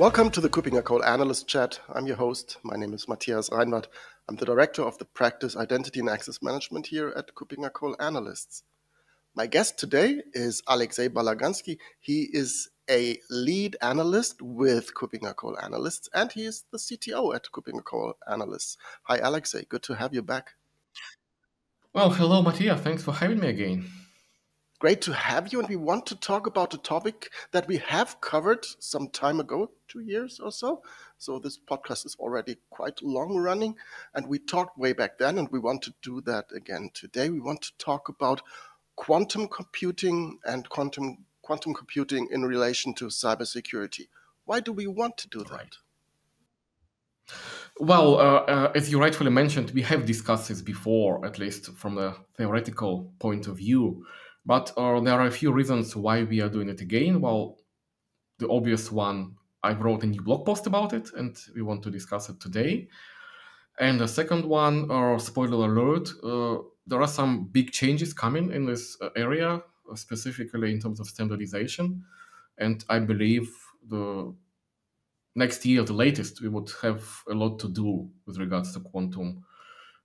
Welcome to the Kuppinger Cole Analyst Chat. I'm your host. My name is Matthias Reinwarth. I'm the director of the practice Identity and Access Management here at Kuppinger Cole Analysts. My guest today is Alexei Balaganski. He is a lead analyst with Kuppinger Cole Analysts, and he is the CTO at Kuppinger Cole Analysts. Hi, Alexei. Good to have you back. Well, hello, Matthias. Thanks for having me again great to have you. And we want to talk about a topic that we have covered some time ago, two years or so. So this podcast is already quite long running. And we talked way back then, and we want to do that again today. We want to talk about quantum computing and quantum quantum computing in relation to cybersecurity. Why do we want to do that? Right. Well, uh, uh, as you rightfully mentioned, we have discussed this before, at least from a theoretical point of view. But uh, there are a few reasons why we are doing it again. Well, the obvious one, I wrote a new blog post about it, and we want to discuss it today. And the second one, uh, spoiler alert, uh, there are some big changes coming in this uh, area, uh, specifically in terms of standardization. And I believe the next year, the latest, we would have a lot to do with regards to quantum,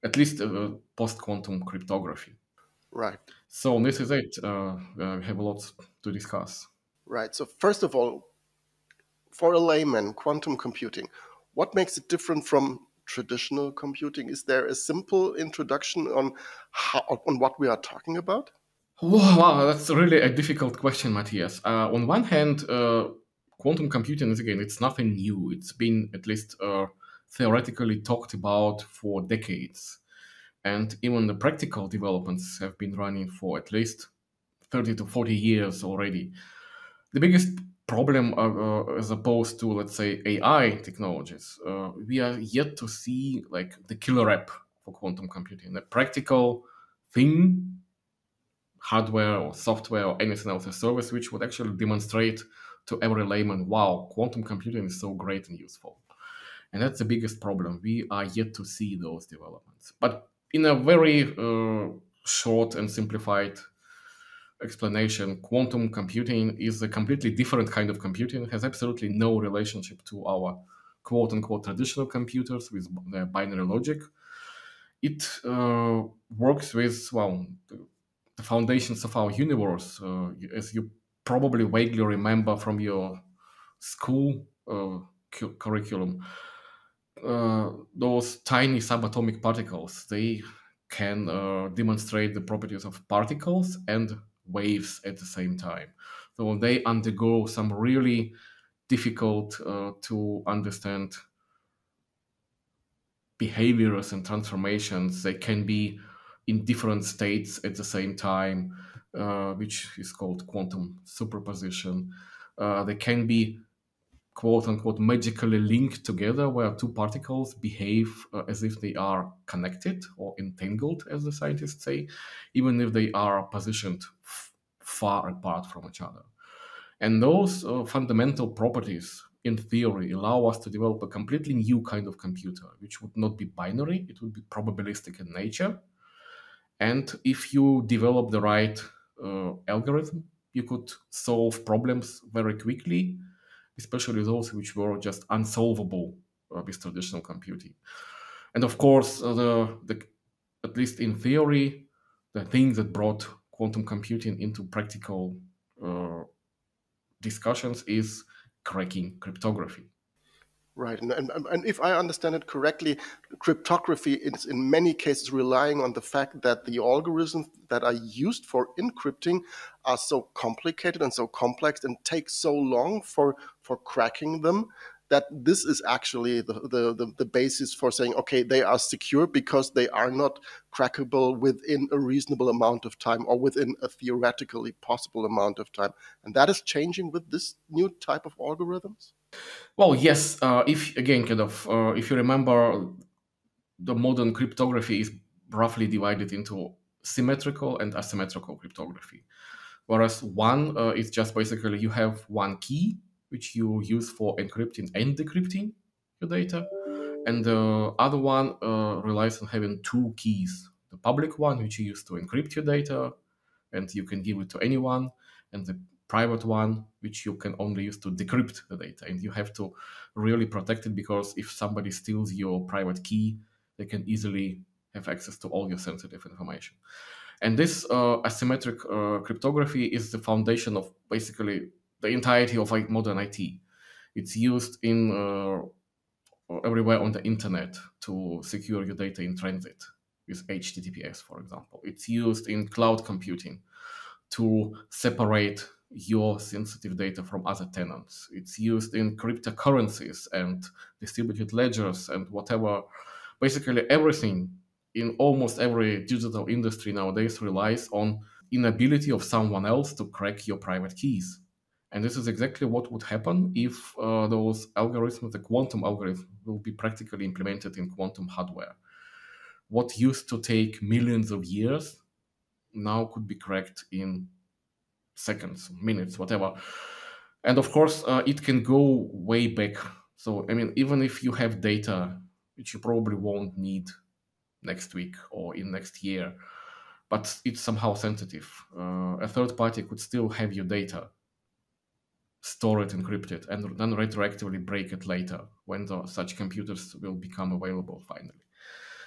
at least uh, post quantum cryptography. Right. So this is it. Uh, uh, we have a lot to discuss. Right. So first of all, for a layman, quantum computing, what makes it different from traditional computing? Is there a simple introduction on how, on what we are talking about? Wow, that's really a difficult question, Matthias. Uh, on one hand, uh, quantum computing is again, it's nothing new. It's been at least uh, theoretically talked about for decades and even the practical developments have been running for at least 30 to 40 years already. The biggest problem, uh, uh, as opposed to let's say AI technologies, uh, we are yet to see like the killer app for quantum computing, the practical thing, hardware or software or anything else, a service which would actually demonstrate to every layman, wow, quantum computing is so great and useful. And that's the biggest problem. We are yet to see those developments. But in a very uh, short and simplified explanation, quantum computing is a completely different kind of computing. Has absolutely no relationship to our quote unquote traditional computers with the binary logic. It uh, works with, well, the foundations of our universe, uh, as you probably vaguely remember from your school uh, cu- curriculum uh, those tiny subatomic particles they can uh, demonstrate the properties of particles and waves at the same time. So they undergo some really difficult uh, to understand behaviors and transformations. They can be in different states at the same time uh, which is called quantum superposition. Uh, they can be quote unquote magically linked together where two particles behave uh, as if they are connected or entangled as the scientists say even if they are positioned f- far apart from each other. And those uh, fundamental properties in theory allow us to develop a completely new kind of computer which would not be binary it would be probabilistic in nature. And if you develop the right uh, algorithm you could solve problems very quickly especially those which were just unsolvable uh, with traditional computing. And of course, uh, the, the, at least in theory, the thing that brought quantum computing into practical uh, discussions is cracking cryptography. Right, and, and, and if I understand it correctly, cryptography is in many cases relying on the fact that the algorithms that are used for encrypting are so complicated and so complex and take so long for for cracking them that this is actually the, the, the, the, basis for saying, okay, they are secure because they are not crackable within a reasonable amount of time or within a theoretically possible amount of time. And that is changing with this new type of algorithms? Well, yes. Uh, if again, kind of, uh, if you remember, the modern cryptography is roughly divided into symmetrical and asymmetrical cryptography. Whereas one uh, is just basically you have one key which you use for encrypting and decrypting your data. And the other one uh, relies on having two keys the public one, which you use to encrypt your data, and you can give it to anyone, and the private one, which you can only use to decrypt the data. And you have to really protect it because if somebody steals your private key, they can easily have access to all your sensitive information. And this uh, asymmetric uh, cryptography is the foundation of basically the entirety of like, modern IT. It's used in uh, everywhere on the internet to secure your data in transit with HTTPS, for example. It's used in cloud computing to separate your sensitive data from other tenants. It's used in cryptocurrencies and distributed ledgers and whatever. Basically, everything in almost every digital industry nowadays relies on inability of someone else to crack your private keys. And this is exactly what would happen if uh, those algorithms, the quantum algorithm, will be practically implemented in quantum hardware. What used to take millions of years now could be cracked in seconds, minutes, whatever. And of course, uh, it can go way back. So, I mean, even if you have data which you probably won't need next week or in next year, but it's somehow sensitive, uh, a third party could still have your data, store it encrypted, and then retroactively break it later when the, such computers will become available finally.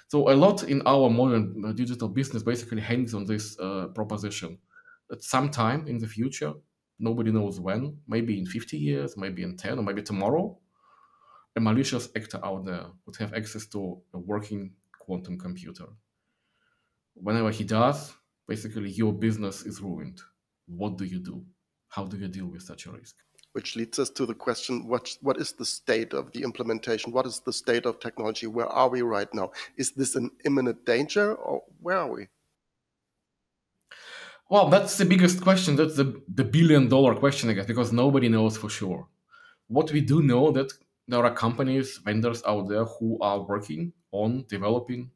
So a lot in our modern uh, digital business basically hangs on this uh, proposition at some time in the future, nobody knows when, maybe in 50 years, maybe in 10, or maybe tomorrow, a malicious actor out there would have access to a working quantum computer. Whenever he does, basically your business is ruined. What do you do? How do you deal with such a risk? Which leads us to the question what, what is the state of the implementation? What is the state of technology? Where are we right now? Is this an imminent danger or where are we? Well, that's the biggest question. That's the, the billion dollar question, I guess, because nobody knows for sure. What we do know that there are companies, vendors out there who are working on developing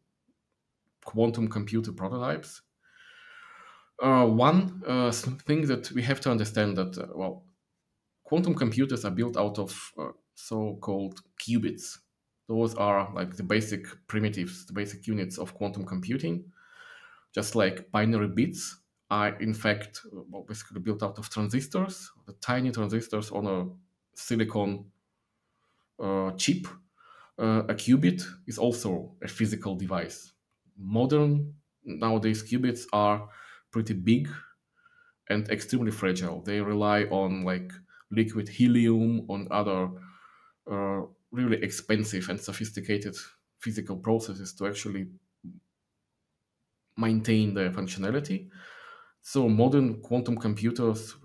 quantum computer prototypes. Uh, one uh, thing that we have to understand that uh, well, quantum computers are built out of uh, so-called qubits. Those are like the basic primitives, the basic units of quantum computing, just like binary bits are in fact well, basically built out of transistors, the tiny transistors on a silicon uh, chip. Uh, a qubit is also a physical device. Modern nowadays qubits are pretty big and extremely fragile. They rely on like liquid helium, on other uh, really expensive and sophisticated physical processes to actually maintain their functionality. So modern quantum computers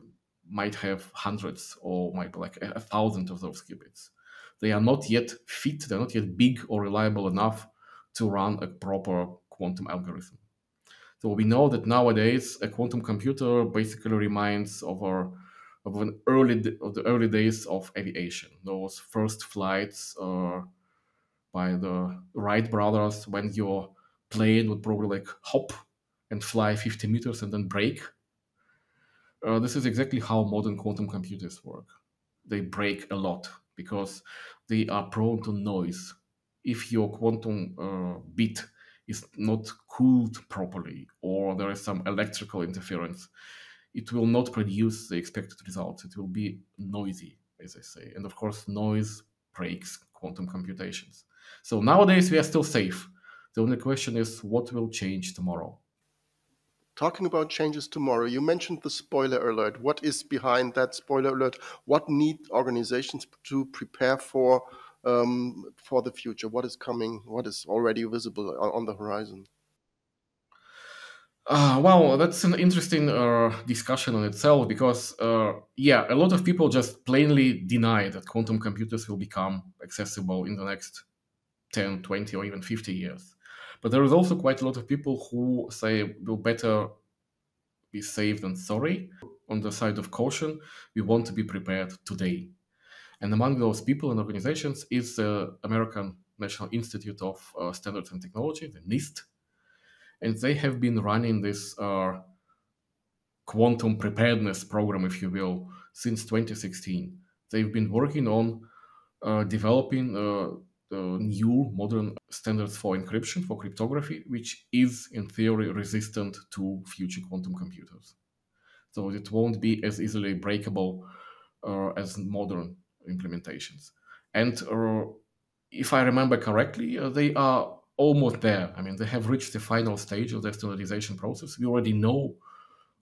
might have hundreds or might be like a, thousand of those qubits. They are not yet fit, they're not yet big or reliable enough to run a proper quantum algorithm. So we know that nowadays a quantum computer basically reminds of our of an early of the early days of aviation. Those first flights uh, by the Wright brothers when your plane would probably like hop and fly 50 meters and then break. Uh, this is exactly how modern quantum computers work. They break a lot because they are prone to noise. If your quantum uh, bit is not cooled properly or there is some electrical interference, it will not produce the expected results. It will be noisy, as I say. And of course, noise breaks quantum computations. So nowadays we are still safe. The only question is what will change tomorrow? talking about changes tomorrow, you mentioned the spoiler alert. What is behind that spoiler alert? What need organizations to prepare for um, for the future? What is coming? What is already visible on the horizon? Uh, well, that's an interesting uh, discussion on itself because, uh, yeah, a lot of people just plainly deny that quantum computers will become accessible in the next 10, 20, or even 50 years. But there is also quite a lot of people who say we'll better be safe than sorry. On the side of caution, we want to be prepared today. And among those people and organizations is the American National Institute of uh, Standards and Technology, the NIST. And they have been running this uh, quantum preparedness program, if you will, since 2016. They've been working on uh, developing uh, new modern standards for encryption, for cryptography, which is in theory resistant to future quantum computers. So it won't be as easily breakable uh, as modern implementations. And uh, if I remember correctly, uh, they are almost there. I mean, they have reached the final stage of the standardization process. We already know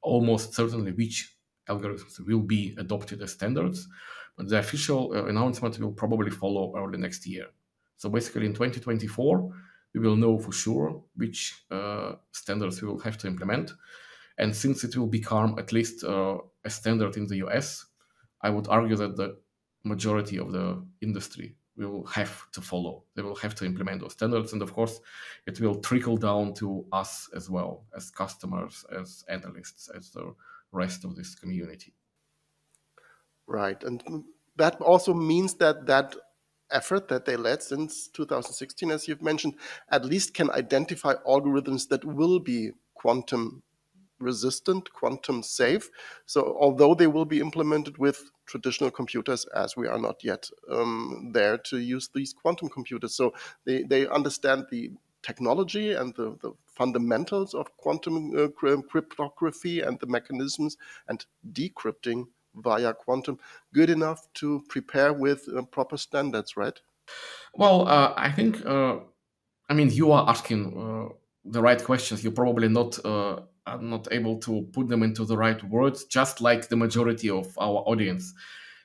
almost certainly which algorithms will be adopted as standards, but the official uh, announcement will probably follow early next year. So basically, in 2024, we will know for sure which uh, standards we will have to implement. And since it will become at least uh, a standard in the US, I would argue that the majority of the industry will have to follow. They will have to implement those standards. And of course, it will trickle down to us as well, as customers, as analysts, as the rest of this community. Right. And that also means that that effort that they led since 2016, as you've mentioned, at least can identify algorithms that will be quantum resistant, quantum safe. So although they will be implemented with traditional computers, as we are not yet um, there to use these quantum computers, so they, they understand the technology and the, the fundamentals of quantum uh, cryptography and the mechanisms and decrypting via quantum good enough to prepare with uh, proper standards, right? Well, uh, I think, uh, I mean, you are asking uh, the right questions. You're probably not are not able to put them into the right words, just like the majority of our audience.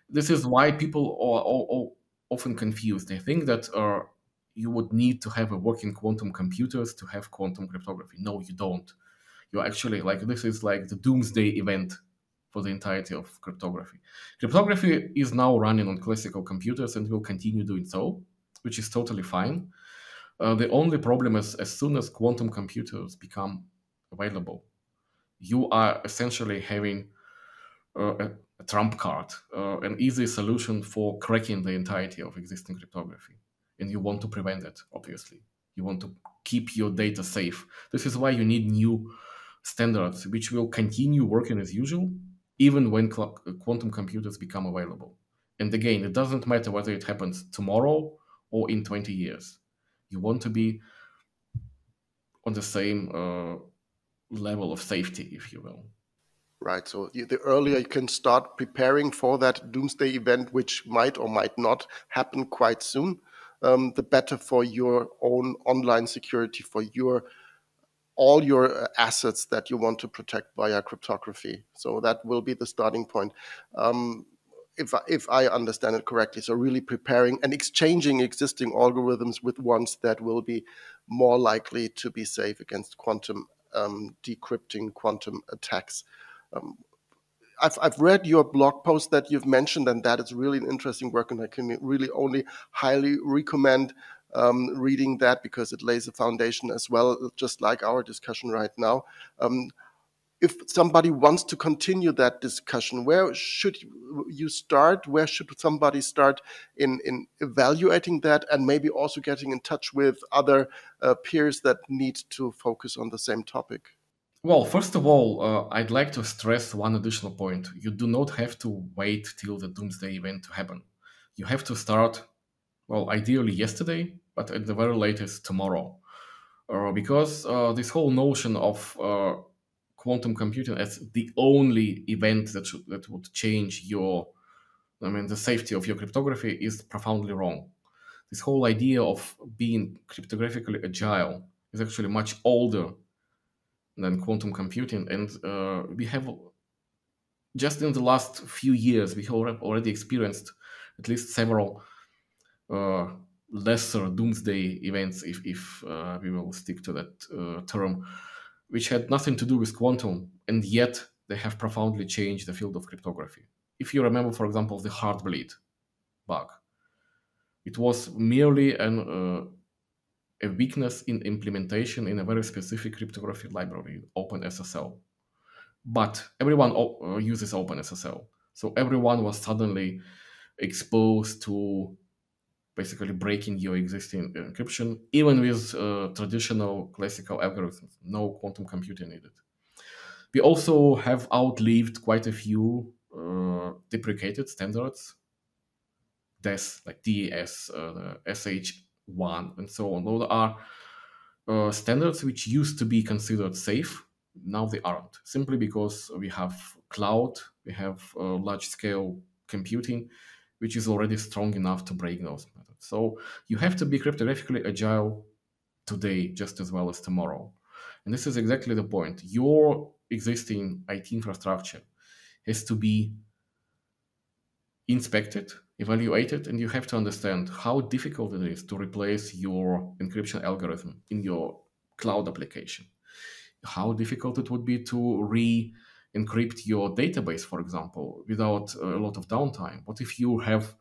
This is why people are, often confused. They think that uh, you would need to have a working quantum computers to have quantum cryptography. No, you don't. You actually like this is like the doomsday event for the entirety of cryptography. Cryptography is now running on classical computers and will continue doing so, which is totally fine. Uh, the only problem is as soon as quantum computers become available, you are essentially having uh, a, a, trump card, uh, an easy solution for cracking the entirety of existing cryptography. And you want to prevent it, obviously. You want to keep your data safe. This is why you need new standards, which will continue working as usual, even when cl- quantum computers become available. And again, it doesn't matter whether it happens tomorrow or in 20 years. You want to be on the same uh, level of safety, if you will. Right. So the earlier you can start preparing for that doomsday event, which might or might not happen quite soon, um, the better for your own online security, for your all your uh, assets that you want to protect via cryptography. So that will be the starting point. Um, if if I understand it correctly, so really preparing and exchanging existing algorithms with ones that will be more likely to be safe against quantum um, decrypting quantum attacks. Um, I've, I've read your blog post that you've mentioned, and that is really an interesting work, and I can really only highly recommend um, reading that because it lays a foundation as well, just like our discussion right now. If somebody wants to continue that discussion, where should you start? Where should somebody start in, in evaluating that and maybe also getting in touch with other uh, peers that need to focus on the same topic? Well, first of all, uh, I'd like to stress one additional point. You do not have to wait till the doomsday event to happen. You have to start, well, ideally yesterday, but at the very latest tomorrow. Uh, because uh, this whole notion of uh, quantum computing as the only event that should, that would change your I mean the safety of your cryptography is profoundly wrong. This whole idea of being cryptographically agile is actually much older than quantum computing, and uh, we have just in the last few years we have already experienced at least several uh, lesser doomsday events, if, if uh, we will stick to that uh, term, which had nothing to do with quantum, and yet they have profoundly changed the field of cryptography. If you remember, for example, the Heartbleed bug, it was merely an, uh, a weakness in implementation in a very specific cryptography library, OpenSSL. But everyone uh, uses OpenSSL. So everyone was suddenly exposed to basically breaking your existing encryption, even with uh, traditional classical algorithms, no quantum computing needed. We also have outlived quite a few uh, deprecated standards, DES, like DES, uh, SHA-1, and so on. Those are uh, standards which used to be considered safe Now they aren't, simply because we have cloud, we have uh, large scale computing, which is already strong enough to break those methods. So you have to be cryptographically agile today just as well as tomorrow. And this is exactly the point. Your existing IT infrastructure has to be inspected, evaluated, and you have to understand how difficult it is to replace your encryption algorithm in your cloud application. How difficult it would be to re encrypt your database, for example, without a lot of downtime. What if you have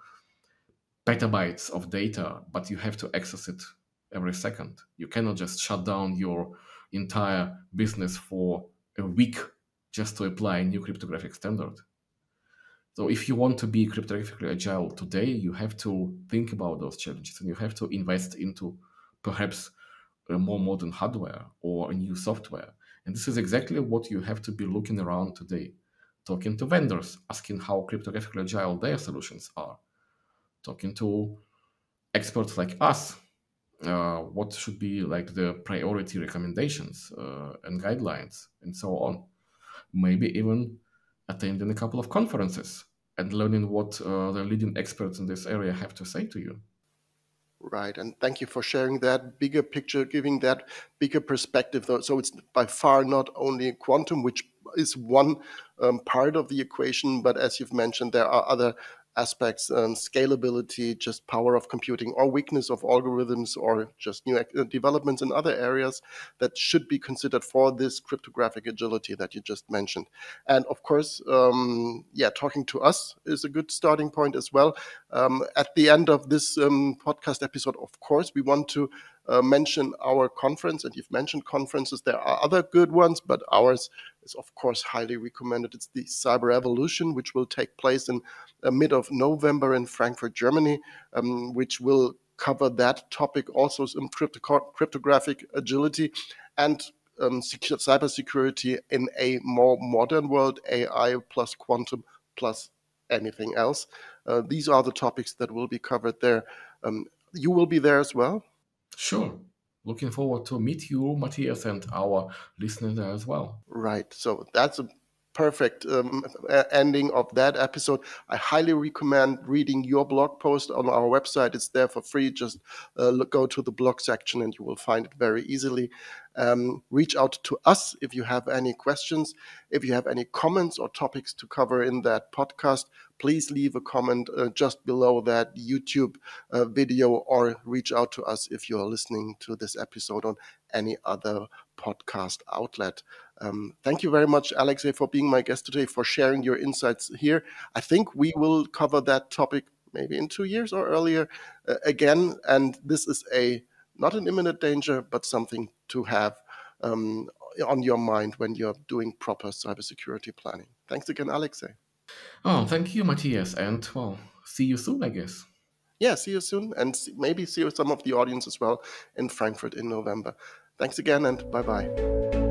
petabytes of data, but you have to access it every second? You cannot just shut down your entire business for a week just to apply a new cryptographic standard. So if you want to be cryptographically agile today, you have to think about those challenges and you have to invest into perhaps a more modern hardware or a new software. And this is exactly what you have to be looking around today, talking to vendors, asking how cryptographically agile their solutions are, talking to experts like us, uh, what should be like the priority recommendations uh, and guidelines, and so on. Maybe even attending a couple of conferences and learning what uh, the leading experts in this area have to say to you. Right, and thank you for sharing that bigger picture, giving that bigger perspective. So it's by far not only quantum, which is one um, part of the equation, but as you've mentioned, there are other aspects and scalability just power of computing or weakness of algorithms or just new uh, developments in other areas that should be considered for this cryptographic agility that you just mentioned and of course um, yeah talking to us is a good starting point as well um, at the end of this um, podcast episode of course we want to uh, mention our conference, and you've mentioned conferences. There are other good ones, but ours is, of course, highly recommended. It's the Cyber Evolution, which will take place in uh, mid of November in Frankfurt, Germany, um, which will cover that topic, also some crypto- cryptographic agility and um, cybersecurity in a more modern world, AI plus quantum plus anything else. Uh, these are the topics that will be covered there. Um, you will be there as well. Sure. Looking forward to meet you, Matthias, and our listeners there as well. Right. So that's a perfect um, ending of that episode. I highly recommend reading your blog post on our website. It's there for free. Just uh, look, go to the blog section and you will find it very easily. Um, reach out to us if you have any questions. If you have any comments or topics to cover in that podcast, please leave a comment uh, just below that YouTube uh, video or reach out to us if you are listening to this episode on any other podcast outlet. Um, thank you very much, Alexei, for being my guest today, for sharing your insights here. I think we will cover that topic maybe in two years or earlier uh, again. And this is a not an imminent danger, but something to have um, on your mind when you're doing proper cybersecurity planning. Thanks again, Alexei. Oh, thank you, Matthias. And well, see you soon, I guess. Yeah, see you soon. And maybe see some of the audience as well in Frankfurt in November. Thanks again, and bye bye.